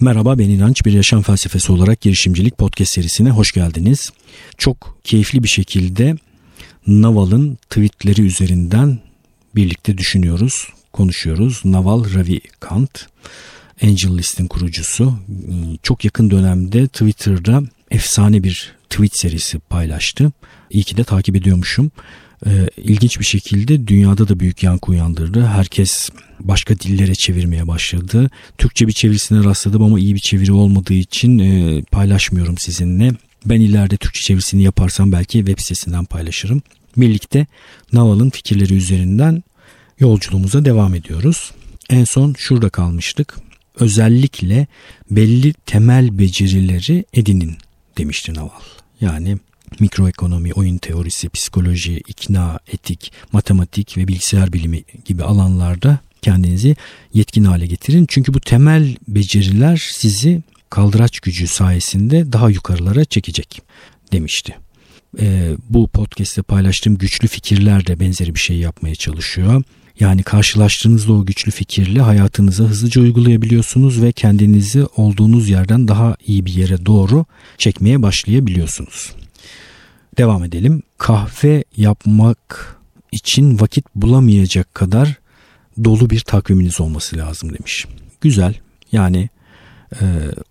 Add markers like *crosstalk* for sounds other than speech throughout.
Merhaba ben İnanç bir yaşam felsefesi olarak girişimcilik podcast serisine hoş geldiniz. Çok keyifli bir şekilde Naval'ın tweetleri üzerinden birlikte düşünüyoruz, konuşuyoruz. Naval Ravikant, Angel List'in kurucusu. Çok yakın dönemde Twitter'da efsane bir tweet serisi paylaştı. İyi ki de takip ediyormuşum. Ee, ilginç bir şekilde dünyada da büyük yankı uyandırdı. Herkes başka dillere çevirmeye başladı. Türkçe bir çevirisine rastladım ama iyi bir çeviri olmadığı için e, paylaşmıyorum sizinle. Ben ileride Türkçe çevirisini yaparsam belki web sitesinden paylaşırım. Birlikte Naval'ın fikirleri üzerinden yolculuğumuza devam ediyoruz. En son şurada kalmıştık. Özellikle belli temel becerileri edinin demişti Naval. Yani mikroekonomi, oyun teorisi, psikoloji, ikna, etik, matematik ve bilgisayar bilimi gibi alanlarda kendinizi yetkin hale getirin. Çünkü bu temel beceriler sizi kaldıraç gücü sayesinde daha yukarılara çekecek demişti. Ee, bu podcast'te paylaştığım güçlü fikirler de benzeri bir şey yapmaya çalışıyor. Yani karşılaştığınızda o güçlü fikirle hayatınıza hızlıca uygulayabiliyorsunuz ve kendinizi olduğunuz yerden daha iyi bir yere doğru çekmeye başlayabiliyorsunuz. Devam edelim. Kahve yapmak için vakit bulamayacak kadar dolu bir takviminiz olması lazım demiş. Güzel. Yani e,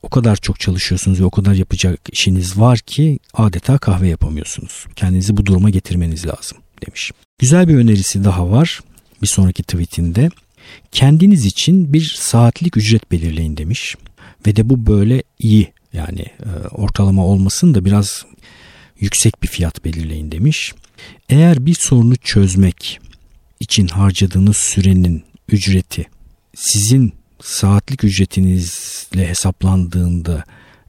o kadar çok çalışıyorsunuz ve o kadar yapacak işiniz var ki adeta kahve yapamıyorsunuz. Kendinizi bu duruma getirmeniz lazım demiş. Güzel bir önerisi daha var bir sonraki tweetinde. Kendiniz için bir saatlik ücret belirleyin demiş. Ve de bu böyle iyi yani e, ortalama olmasın da biraz yüksek bir fiyat belirleyin demiş. Eğer bir sorunu çözmek için harcadığınız sürenin ücreti sizin saatlik ücretinizle hesaplandığında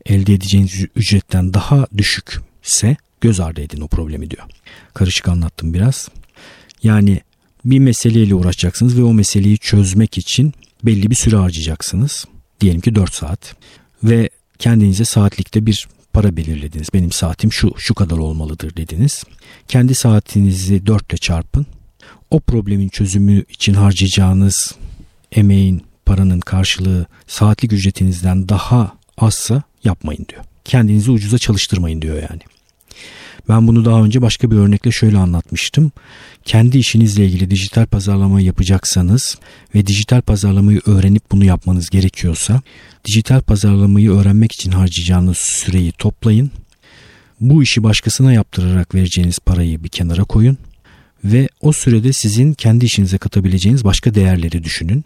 elde edeceğiniz ücretten daha düşükse göz ardı edin o problemi diyor. Karışık anlattım biraz. Yani bir meseleyle uğraşacaksınız ve o meseleyi çözmek için belli bir süre harcayacaksınız. Diyelim ki 4 saat ve kendinize saatlikte bir para belirlediniz. Benim saatim şu şu kadar olmalıdır dediniz. Kendi saatinizi 4 ile çarpın. O problemin çözümü için harcayacağınız emeğin, paranın karşılığı saatlik ücretinizden daha azsa yapmayın diyor. Kendinizi ucuza çalıştırmayın diyor yani. Ben bunu daha önce başka bir örnekle şöyle anlatmıştım. Kendi işinizle ilgili dijital pazarlama yapacaksanız ve dijital pazarlamayı öğrenip bunu yapmanız gerekiyorsa dijital pazarlamayı öğrenmek için harcayacağınız süreyi toplayın. Bu işi başkasına yaptırarak vereceğiniz parayı bir kenara koyun ve o sürede sizin kendi işinize katabileceğiniz başka değerleri düşünün.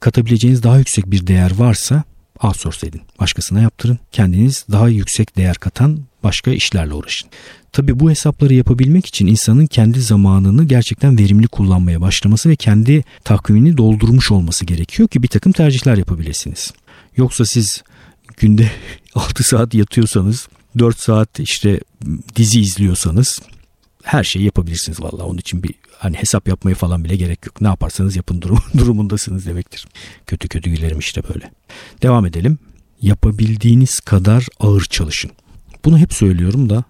Katabileceğiniz daha yüksek bir değer varsa outsource edin. Başkasına yaptırın. Kendiniz daha yüksek değer katan başka işlerle uğraşın. Tabi bu hesapları yapabilmek için insanın kendi zamanını gerçekten verimli kullanmaya başlaması ve kendi takvimini doldurmuş olması gerekiyor ki bir takım tercihler yapabilirsiniz. Yoksa siz günde *laughs* 6 saat yatıyorsanız 4 saat işte dizi izliyorsanız her şeyi yapabilirsiniz vallahi onun için bir hani hesap yapmaya falan bile gerek yok. Ne yaparsanız yapın *laughs* durum, durumundasınız demektir. Kötü kötü gülerim işte böyle. Devam edelim. Yapabildiğiniz kadar ağır çalışın. Bunu hep söylüyorum da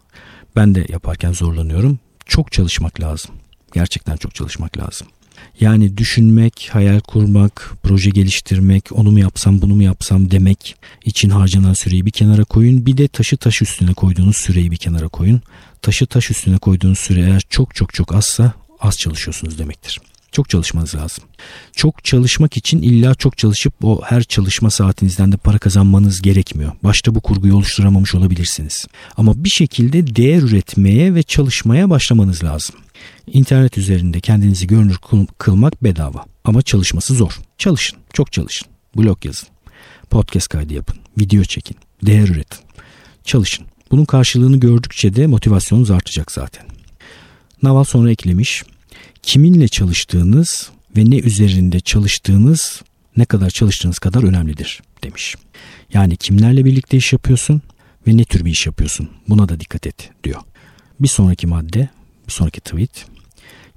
ben de yaparken zorlanıyorum. Çok çalışmak lazım. Gerçekten çok çalışmak lazım. Yani düşünmek, hayal kurmak, proje geliştirmek, onu mu yapsam bunu mu yapsam demek için harcanan süreyi bir kenara koyun. Bir de taşı taş üstüne koyduğunuz süreyi bir kenara koyun. Taşı taş üstüne koyduğunuz süre eğer çok çok çok azsa az çalışıyorsunuz demektir. Çok çalışmanız lazım. Çok çalışmak için illa çok çalışıp o her çalışma saatinizden de para kazanmanız gerekmiyor. Başta bu kurguyu oluşturamamış olabilirsiniz. Ama bir şekilde değer üretmeye ve çalışmaya başlamanız lazım. İnternet üzerinde kendinizi görünür kılmak bedava ama çalışması zor. Çalışın, çok çalışın. Blog yazın, podcast kaydı yapın, video çekin, değer üretin. Çalışın. Bunun karşılığını gördükçe de motivasyonunuz artacak zaten. Naval sonra eklemiş kiminle çalıştığınız ve ne üzerinde çalıştığınız ne kadar çalıştığınız kadar önemlidir demiş. Yani kimlerle birlikte iş yapıyorsun ve ne tür bir iş yapıyorsun buna da dikkat et diyor. Bir sonraki madde, bir sonraki tweet.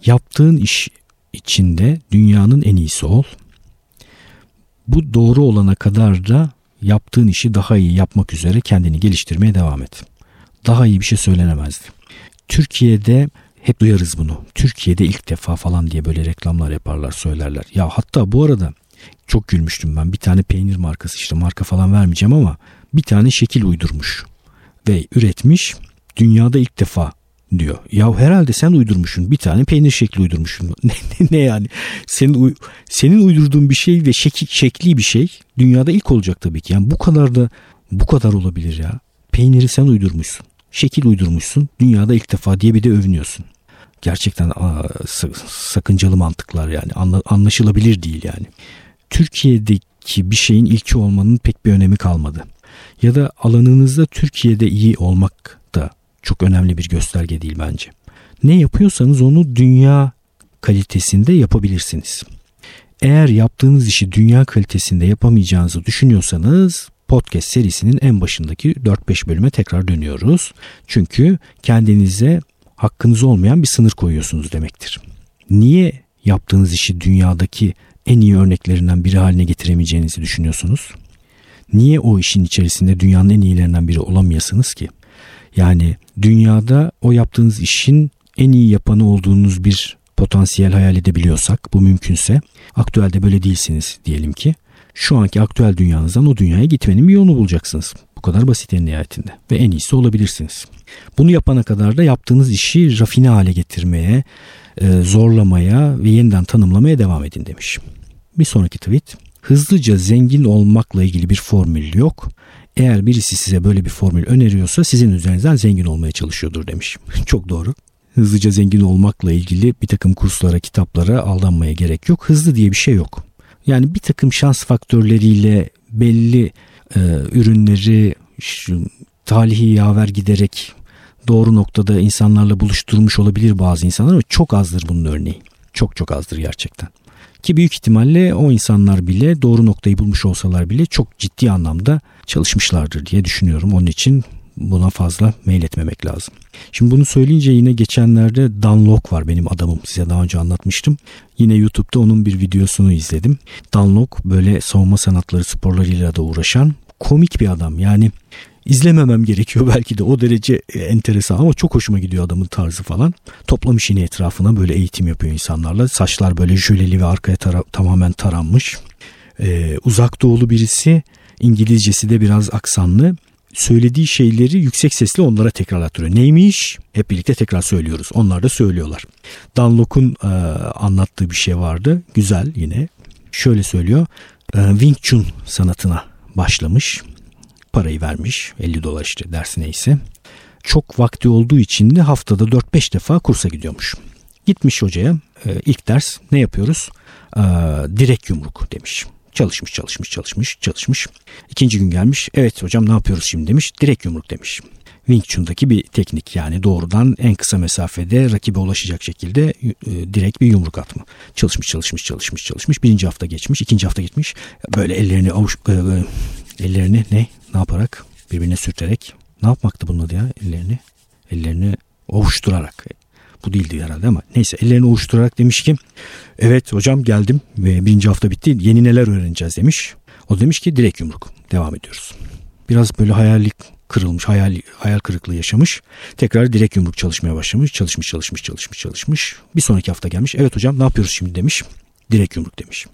Yaptığın iş içinde dünyanın en iyisi ol. Bu doğru olana kadar da yaptığın işi daha iyi yapmak üzere kendini geliştirmeye devam et. Daha iyi bir şey söylenemezdi. Türkiye'de hep duyarız bunu. Türkiye'de ilk defa falan diye böyle reklamlar yaparlar söylerler. Ya hatta bu arada Çok gülmüştüm ben. Bir tane peynir markası işte marka falan vermeyeceğim ama bir tane şekil uydurmuş ve üretmiş. Dünyada ilk defa diyor. Ya herhalde sen uydurmuşsun. Bir tane peynir şekli uydurmuşsun. *laughs* ne, ne, ne yani? Senin senin uydurduğun bir şey ve şekli, şekli bir şey dünyada ilk olacak tabii ki. Yani bu kadar da bu kadar olabilir ya. Peyniri sen uydurmuşsun. Şekil uydurmuşsun. Dünyada ilk defa diye bir de övünüyorsun. Gerçekten sakıncalı mantıklar yani. Anlaşılabilir değil yani. Türkiye'deki bir şeyin ilki olmanın pek bir önemi kalmadı. Ya da alanınızda Türkiye'de iyi olmak da çok önemli bir gösterge değil bence. Ne yapıyorsanız onu dünya kalitesinde yapabilirsiniz. Eğer yaptığınız işi dünya kalitesinde yapamayacağınızı düşünüyorsanız podcast serisinin en başındaki 4-5 bölüme tekrar dönüyoruz. Çünkü kendinize hakkınız olmayan bir sınır koyuyorsunuz demektir. Niye yaptığınız işi dünyadaki en iyi örneklerinden biri haline getiremeyeceğinizi düşünüyorsunuz? Niye o işin içerisinde dünyanın en iyilerinden biri olamıyorsunuz ki? Yani dünyada o yaptığınız işin en iyi yapanı olduğunuz bir potansiyel hayal edebiliyorsak bu mümkünse aktüelde böyle değilsiniz diyelim ki şu anki aktüel dünyanızdan o dünyaya gitmenin bir yolunu bulacaksınız. Kadar basit en nihayetinde ve en iyisi olabilirsiniz. Bunu yapana kadar da yaptığınız işi rafine hale getirmeye, e, zorlamaya ve yeniden tanımlamaya devam edin demiş. Bir sonraki tweet. Hızlıca zengin olmakla ilgili bir formül yok. Eğer birisi size böyle bir formül öneriyorsa sizin üzerinizden zengin olmaya çalışıyordur demiş. *laughs* Çok doğru. Hızlıca zengin olmakla ilgili bir takım kurslara, kitaplara aldanmaya gerek yok. Hızlı diye bir şey yok. Yani bir takım şans faktörleriyle belli e, ürünleri şu, talihi yaver giderek doğru noktada insanlarla buluşturmuş olabilir bazı insanlar ama çok azdır bunun örneği. Çok çok azdır gerçekten. Ki büyük ihtimalle o insanlar bile doğru noktayı bulmuş olsalar bile çok ciddi anlamda çalışmışlardır diye düşünüyorum. Onun için buna fazla meyletmemek lazım. Şimdi bunu söyleyince yine geçenlerde Dan Lok var benim adamım size daha önce anlatmıştım. Yine YouTube'da onun bir videosunu izledim. Dan Lok böyle savunma sanatları sporlarıyla da uğraşan komik bir adam. Yani izlememem gerekiyor *laughs* belki de o derece enteresan ama çok hoşuma gidiyor adamın tarzı falan. Toplamış yine etrafına böyle eğitim yapıyor insanlarla. Saçlar böyle jöleli ve arkaya tara- tamamen taranmış. Ee, uzak doğulu birisi İngilizcesi de biraz aksanlı söylediği şeyleri yüksek sesle onlara tekrarlatıyor. Neymiş? Hep birlikte tekrar söylüyoruz. Onlar da söylüyorlar. Danlok'un e, anlattığı bir şey vardı. Güzel yine. Şöyle söylüyor. E, Wing Chun sanatına başlamış. Parayı vermiş. 50 dolar işte dersi neyse. Çok vakti olduğu için de haftada 4-5 defa kursa gidiyormuş. Gitmiş hocaya. E, ilk ders ne yapıyoruz? E, direk yumruk demiş. Çalışmış çalışmış çalışmış çalışmış. İkinci gün gelmiş. Evet hocam ne yapıyoruz şimdi demiş. Direkt yumruk demiş. Wing Chun'daki bir teknik yani doğrudan en kısa mesafede rakibe ulaşacak şekilde e, direkt bir yumruk atma. Çalışmış çalışmış çalışmış çalışmış. Birinci hafta geçmiş, ikinci hafta gitmiş. Böyle ellerini avuç, e, e, ellerini ne ne yaparak birbirine sürterek ne yapmaktı bunun adı ya ellerini ellerini ovuşturarak bu değildi herhalde ama neyse ellerini ovuşturarak demiş ki evet hocam geldim ve birinci hafta bitti yeni neler öğreneceğiz demiş. O demiş ki direkt yumruk devam ediyoruz. Biraz böyle hayallik kırılmış, hayal, hayal kırıklığı yaşamış. Tekrar direkt yumruk çalışmaya başlamış. Çalışmış, çalışmış, çalışmış, çalışmış. Bir sonraki hafta gelmiş. Evet hocam ne yapıyoruz şimdi demiş. Direkt yumruk demiş.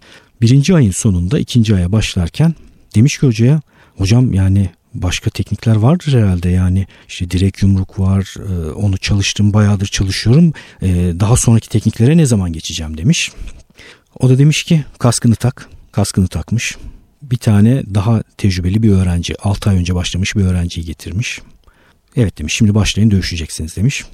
Birinci ayın sonunda ikinci aya başlarken demiş ki hocaya hocam yani başka teknikler vardır herhalde yani işte direk yumruk var e, onu çalıştım bayağıdır çalışıyorum e, daha sonraki tekniklere ne zaman geçeceğim demiş. O da demiş ki kaskını tak kaskını takmış bir tane daha tecrübeli bir öğrenci 6 ay önce başlamış bir öğrenciyi getirmiş. Evet demiş şimdi başlayın dövüşeceksiniz demiş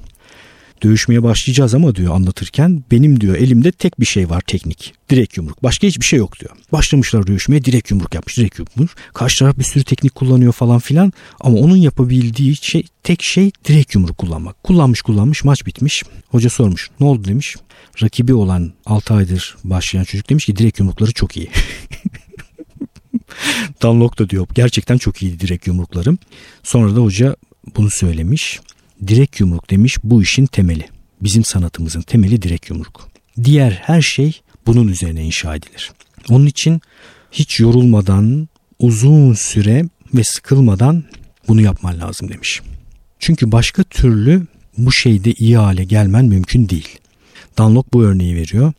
dövüşmeye başlayacağız ama diyor anlatırken benim diyor elimde tek bir şey var teknik. Direkt yumruk. Başka hiçbir şey yok diyor. Başlamışlar dövüşmeye direkt yumruk yapmış. Direkt yumruk. Karşı taraf bir sürü teknik kullanıyor falan filan. Ama onun yapabildiği şey tek şey direkt yumruk kullanmak. Kullanmış kullanmış maç bitmiş. Hoca sormuş ne oldu demiş. Rakibi olan 6 aydır başlayan çocuk demiş ki direkt yumrukları çok iyi. *laughs* Dunlock da diyor gerçekten çok iyiydi direkt yumruklarım. Sonra da hoca bunu söylemiş direk yumruk demiş bu işin temeli. Bizim sanatımızın temeli direk yumruk. Diğer her şey bunun üzerine inşa edilir. Onun için hiç yorulmadan, uzun süre ve sıkılmadan bunu yapman lazım demiş. Çünkü başka türlü bu şeyde iyi hale gelmen mümkün değil. Dunlop bu örneği veriyor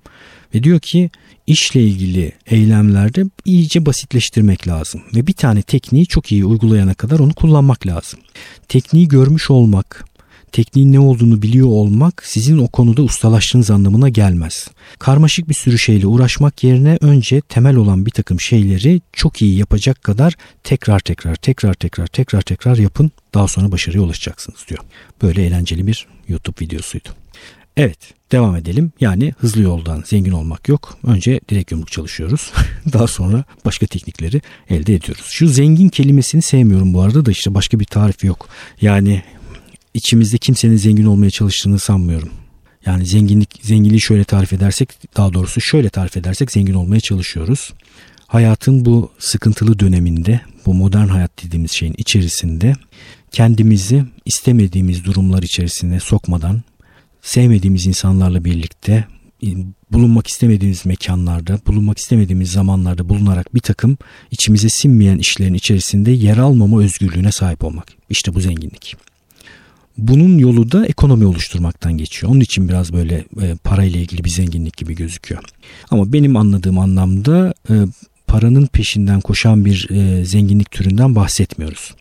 ve diyor ki işle ilgili eylemlerde iyice basitleştirmek lazım ve bir tane tekniği çok iyi uygulayana kadar onu kullanmak lazım. Tekniği görmüş olmak, tekniğin ne olduğunu biliyor olmak sizin o konuda ustalaştığınız anlamına gelmez. Karmaşık bir sürü şeyle uğraşmak yerine önce temel olan bir takım şeyleri çok iyi yapacak kadar tekrar tekrar tekrar tekrar tekrar tekrar yapın. Daha sonra başarıya ulaşacaksınız diyor. Böyle eğlenceli bir YouTube videosuydu. Evet devam edelim. Yani hızlı yoldan zengin olmak yok. Önce direkt yumruk çalışıyoruz. *laughs* Daha sonra başka teknikleri elde ediyoruz. Şu zengin kelimesini sevmiyorum bu arada da işte başka bir tarif yok. Yani içimizde kimsenin zengin olmaya çalıştığını sanmıyorum. Yani zenginlik zenginliği şöyle tarif edersek daha doğrusu şöyle tarif edersek zengin olmaya çalışıyoruz. Hayatın bu sıkıntılı döneminde bu modern hayat dediğimiz şeyin içerisinde kendimizi istemediğimiz durumlar içerisine sokmadan sevmediğimiz insanlarla birlikte bulunmak istemediğimiz mekanlarda, bulunmak istemediğimiz zamanlarda bulunarak bir takım içimize sinmeyen işlerin içerisinde yer almama özgürlüğüne sahip olmak. İşte bu zenginlik. Bunun yolu da ekonomi oluşturmaktan geçiyor. Onun için biraz böyle e, parayla ilgili bir zenginlik gibi gözüküyor. Ama benim anladığım anlamda e, paranın peşinden koşan bir e, zenginlik türünden bahsetmiyoruz.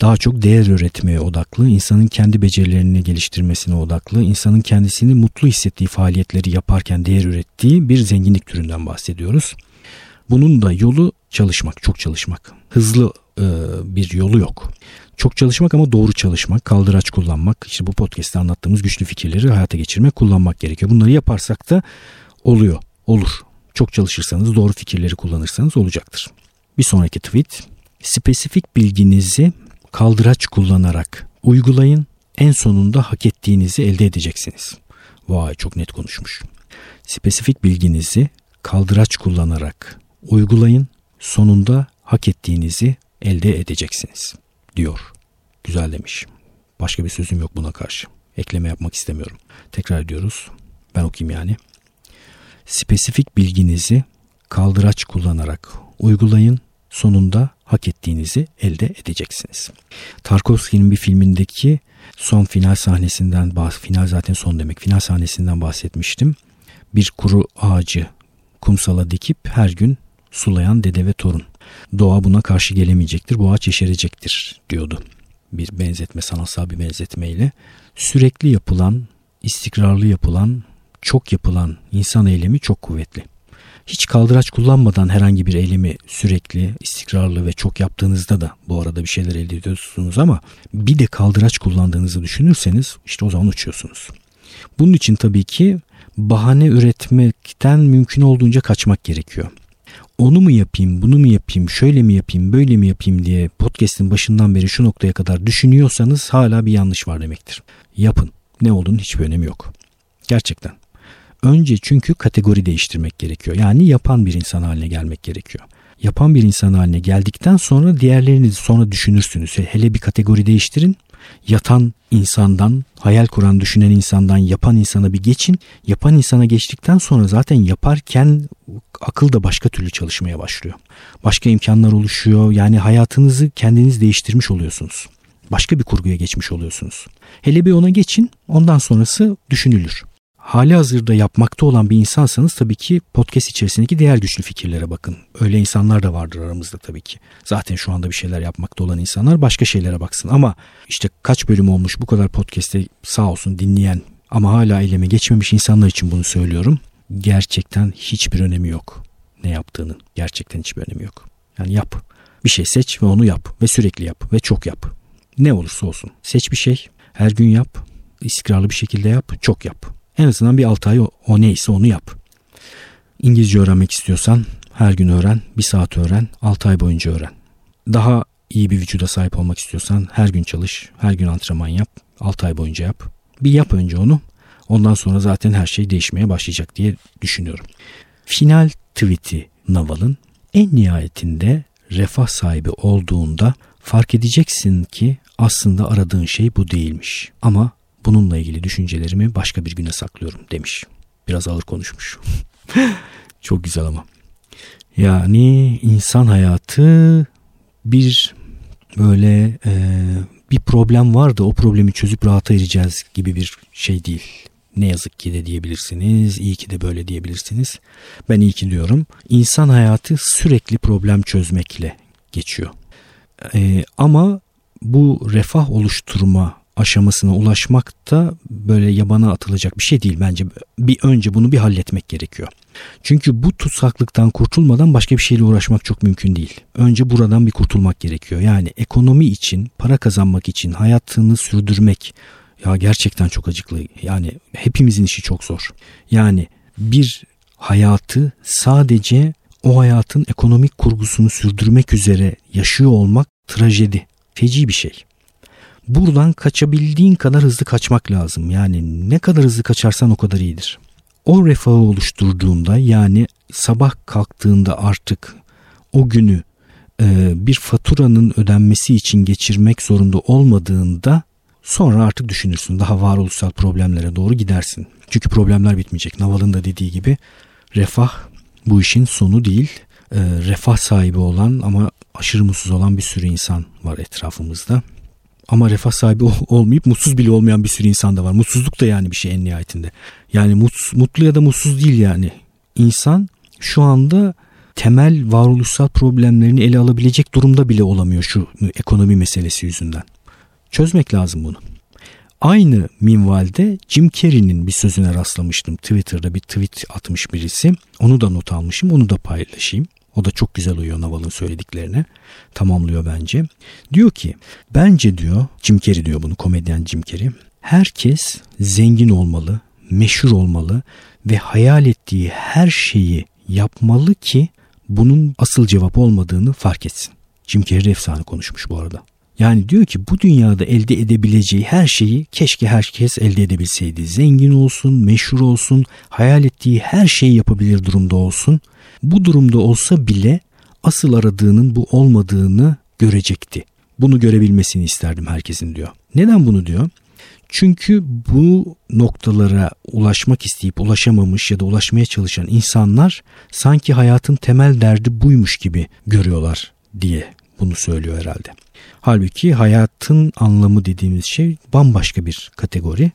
Daha çok değer üretmeye odaklı, insanın kendi becerilerini geliştirmesine odaklı, insanın kendisini mutlu hissettiği faaliyetleri yaparken değer ürettiği bir zenginlik türünden bahsediyoruz. Bunun da yolu çalışmak, çok çalışmak. Hızlı e, bir yolu yok. Çok çalışmak ama doğru çalışmak, kaldıraç kullanmak, işte bu podcast'te anlattığımız güçlü fikirleri hayata geçirmek, kullanmak gerekiyor. Bunları yaparsak da oluyor, olur. Çok çalışırsanız, doğru fikirleri kullanırsanız olacaktır. Bir sonraki tweet, spesifik bilginizi kaldıraç kullanarak uygulayın, en sonunda hak ettiğinizi elde edeceksiniz. Vay çok net konuşmuş. Spesifik bilginizi kaldıraç kullanarak uygulayın, sonunda hak ettiğinizi elde edeceksiniz diyor. Güzel demiş. Başka bir sözüm yok buna karşı. Ekleme yapmak istemiyorum. Tekrar ediyoruz. Ben okuyayım yani. Spesifik bilginizi kaldıraç kullanarak uygulayın. Sonunda hak ettiğinizi elde edeceksiniz. Tarkovski'nin bir filmindeki son final sahnesinden final zaten son demek. Final sahnesinden bahsetmiştim. Bir kuru ağacı kumsala dikip her gün sulayan dede ve torun. Doğa buna karşı gelemeyecektir. Bu ağaç yeşerecektir diyordu. Bir benzetme, sanatsal bir benzetmeyle. Sürekli yapılan, istikrarlı yapılan, çok yapılan insan eylemi çok kuvvetli. Hiç kaldıraç kullanmadan herhangi bir eylemi sürekli, istikrarlı ve çok yaptığınızda da bu arada bir şeyler elde ediyorsunuz ama bir de kaldıraç kullandığınızı düşünürseniz işte o zaman uçuyorsunuz. Bunun için tabii ki bahane üretmekten mümkün olduğunca kaçmak gerekiyor onu mu yapayım, bunu mu yapayım, şöyle mi yapayım, böyle mi yapayım diye podcast'in başından beri şu noktaya kadar düşünüyorsanız hala bir yanlış var demektir. Yapın. Ne olduğunu hiçbir önemi yok. Gerçekten. Önce çünkü kategori değiştirmek gerekiyor. Yani yapan bir insan haline gelmek gerekiyor. Yapan bir insan haline geldikten sonra diğerlerini sonra düşünürsünüz. Hele bir kategori değiştirin yatan insandan, hayal kuran, düşünen insandan yapan insana bir geçin. Yapan insana geçtikten sonra zaten yaparken akıl da başka türlü çalışmaya başlıyor. Başka imkanlar oluşuyor. Yani hayatınızı kendiniz değiştirmiş oluyorsunuz. Başka bir kurguya geçmiş oluyorsunuz. Hele bir ona geçin, ondan sonrası düşünülür hali hazırda yapmakta olan bir insansanız tabii ki podcast içerisindeki diğer güçlü fikirlere bakın. Öyle insanlar da vardır aramızda tabii ki. Zaten şu anda bir şeyler yapmakta olan insanlar başka şeylere baksın. Ama işte kaç bölüm olmuş bu kadar podcast'te sağ olsun dinleyen ama hala eyleme geçmemiş insanlar için bunu söylüyorum. Gerçekten hiçbir önemi yok ne yaptığının. Gerçekten hiçbir önemi yok. Yani yap. Bir şey seç ve onu yap ve sürekli yap ve çok yap. Ne olursa olsun. Seç bir şey, her gün yap, istikrarlı bir şekilde yap, çok yap. En azından bir 6 ay o, o neyse onu yap. İngilizce öğrenmek istiyorsan her gün öğren, bir saat öğren, 6 ay boyunca öğren. Daha iyi bir vücuda sahip olmak istiyorsan her gün çalış, her gün antrenman yap, 6 ay boyunca yap. Bir yap önce onu. Ondan sonra zaten her şey değişmeye başlayacak diye düşünüyorum. Final tweet'i Naval'ın en nihayetinde refah sahibi olduğunda fark edeceksin ki aslında aradığın şey bu değilmiş. Ama bununla ilgili düşüncelerimi başka bir güne saklıyorum demiş. Biraz ağır konuşmuş. *laughs* Çok güzel ama. Yani insan hayatı bir böyle e, bir problem var da o problemi çözüp rahata ereceğiz gibi bir şey değil. Ne yazık ki de diyebilirsiniz, iyi ki de böyle diyebilirsiniz. Ben iyi ki diyorum. İnsan hayatı sürekli problem çözmekle geçiyor. Ee, ama bu refah oluşturma aşamasına ulaşmak da böyle yabana atılacak bir şey değil bence. Bir önce bunu bir halletmek gerekiyor. Çünkü bu tutsaklıktan kurtulmadan başka bir şeyle uğraşmak çok mümkün değil. Önce buradan bir kurtulmak gerekiyor. Yani ekonomi için, para kazanmak için hayatını sürdürmek ya gerçekten çok acıklı. Yani hepimizin işi çok zor. Yani bir hayatı sadece o hayatın ekonomik kurgusunu sürdürmek üzere yaşıyor olmak trajedi. Feci bir şey buradan kaçabildiğin kadar hızlı kaçmak lazım. Yani ne kadar hızlı kaçarsan o kadar iyidir. O refahı oluşturduğunda yani sabah kalktığında artık o günü e, bir faturanın ödenmesi için geçirmek zorunda olmadığında sonra artık düşünürsün. Daha varoluşsal problemlere doğru gidersin. Çünkü problemler bitmeyecek. Naval'ın da dediği gibi refah bu işin sonu değil. E, refah sahibi olan ama aşırı mutsuz olan bir sürü insan var etrafımızda. Ama refah sahibi olmayıp mutsuz bile olmayan bir sürü insan da var. Mutsuzluk da yani bir şey en nihayetinde. Yani mutlu ya da mutsuz değil yani. İnsan şu anda temel varoluşsal problemlerini ele alabilecek durumda bile olamıyor şu ekonomi meselesi yüzünden. Çözmek lazım bunu. Aynı minvalde Jim Carrey'nin bir sözüne rastlamıştım. Twitter'da bir tweet atmış birisi. Onu da not almışım. Onu da paylaşayım. O da çok güzel uyuyor Naval'ın söylediklerine. Tamamlıyor bence. Diyor ki bence diyor Jim Carrey diyor bunu komedyen Jim Carrey. Herkes zengin olmalı, meşhur olmalı ve hayal ettiği her şeyi yapmalı ki bunun asıl cevap olmadığını fark etsin. Jim Carrey efsane konuşmuş bu arada. Yani diyor ki bu dünyada elde edebileceği her şeyi keşke herkes elde edebilseydi. Zengin olsun, meşhur olsun, hayal ettiği her şeyi yapabilir durumda olsun. Bu durumda olsa bile asıl aradığının bu olmadığını görecekti. Bunu görebilmesini isterdim herkesin diyor. Neden bunu diyor? Çünkü bu noktalara ulaşmak isteyip ulaşamamış ya da ulaşmaya çalışan insanlar sanki hayatın temel derdi buymuş gibi görüyorlar diye bunu söylüyor herhalde. Halbuki hayatın anlamı dediğimiz şey bambaşka bir kategori.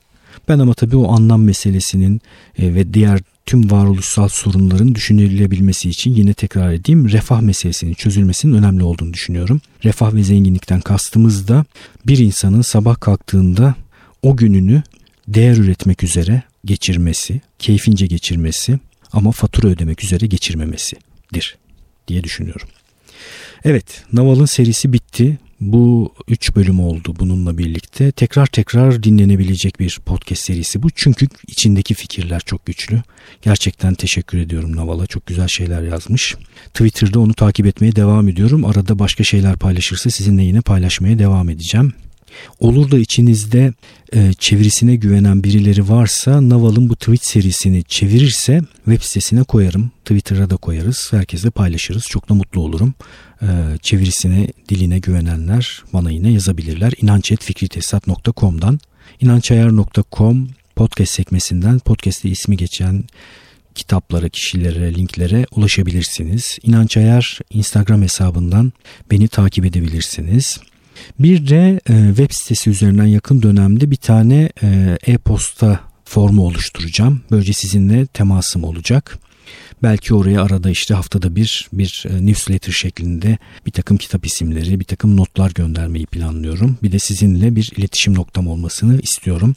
Ben ama tabii o anlam meselesinin e, ve diğer tüm varoluşsal sorunların düşünülebilmesi için yine tekrar edeyim refah meselesinin çözülmesinin önemli olduğunu düşünüyorum. Refah ve zenginlikten kastımız da bir insanın sabah kalktığında o gününü değer üretmek üzere geçirmesi, keyfince geçirmesi ama fatura ödemek üzere geçirmemesidir diye düşünüyorum. Evet, Naval'ın serisi bitti. Bu 3 bölüm oldu bununla birlikte. Tekrar tekrar dinlenebilecek bir podcast serisi bu. Çünkü içindeki fikirler çok güçlü. Gerçekten teşekkür ediyorum Naval'a. Çok güzel şeyler yazmış. Twitter'da onu takip etmeye devam ediyorum. Arada başka şeyler paylaşırsa sizinle yine paylaşmaya devam edeceğim. Olur da içinizde e, çevirisine güvenen birileri varsa Naval'ın bu tweet serisini çevirirse web sitesine koyarım. Twitter'a da koyarız. Herkesle paylaşırız. Çok da mutlu olurum. E, çevirisine, diline güvenenler bana yine yazabilirler. inançetfikritesat.com'dan inançayar.com podcast sekmesinden podcast'te ismi geçen kitaplara, kişilere, linklere ulaşabilirsiniz. İnanç Ayar Instagram hesabından beni takip edebilirsiniz. Bir de e, web sitesi üzerinden yakın dönemde bir tane e, e-posta formu oluşturacağım. Böylece sizinle temasım olacak. Belki oraya arada işte haftada bir bir e, newsletter şeklinde bir takım kitap isimleri, bir takım notlar göndermeyi planlıyorum. Bir de sizinle bir iletişim noktam olmasını istiyorum.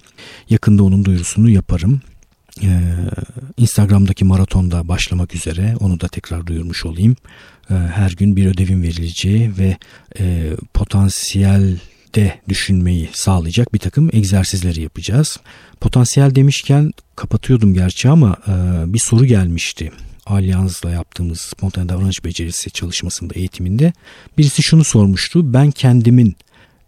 Yakında onun duyurusunu yaparım. Ee, Instagram'daki maratonda başlamak üzere onu da tekrar duyurmuş olayım. Ee, her gün bir ödevin verileceği ve e, potansiyelde düşünmeyi sağlayacak bir takım egzersizleri yapacağız. Potansiyel demişken kapatıyordum gerçi ama e, bir soru gelmişti. Alyans'la yaptığımız spontane davranış becerisi çalışmasında eğitiminde birisi şunu sormuştu. Ben kendimin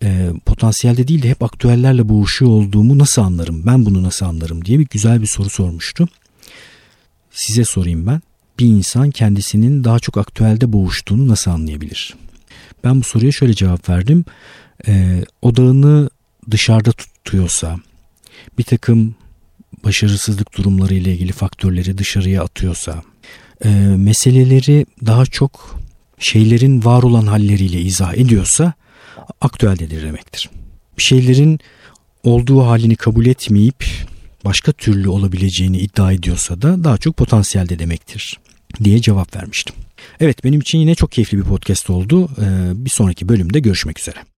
e, potansiyelde değil de hep aktüellerle boğuşuyor olduğumu nasıl anlarım? Ben bunu nasıl anlarım diye bir güzel bir soru sormuştu. Size sorayım ben. Bir insan kendisinin daha çok aktüelde boğuştuğunu nasıl anlayabilir? Ben bu soruya şöyle cevap verdim. E, odağını dışarıda tutuyorsa, bir takım başarısızlık durumları ile ilgili faktörleri dışarıya atıyorsa, e, meseleleri daha çok şeylerin var olan halleriyle izah ediyorsa aktüeldedir demektir. Bir şeylerin olduğu halini kabul etmeyip başka türlü olabileceğini iddia ediyorsa da daha çok potansiyelde demektir diye cevap vermiştim. Evet benim için yine çok keyifli bir podcast oldu. Ee, bir sonraki bölümde görüşmek üzere.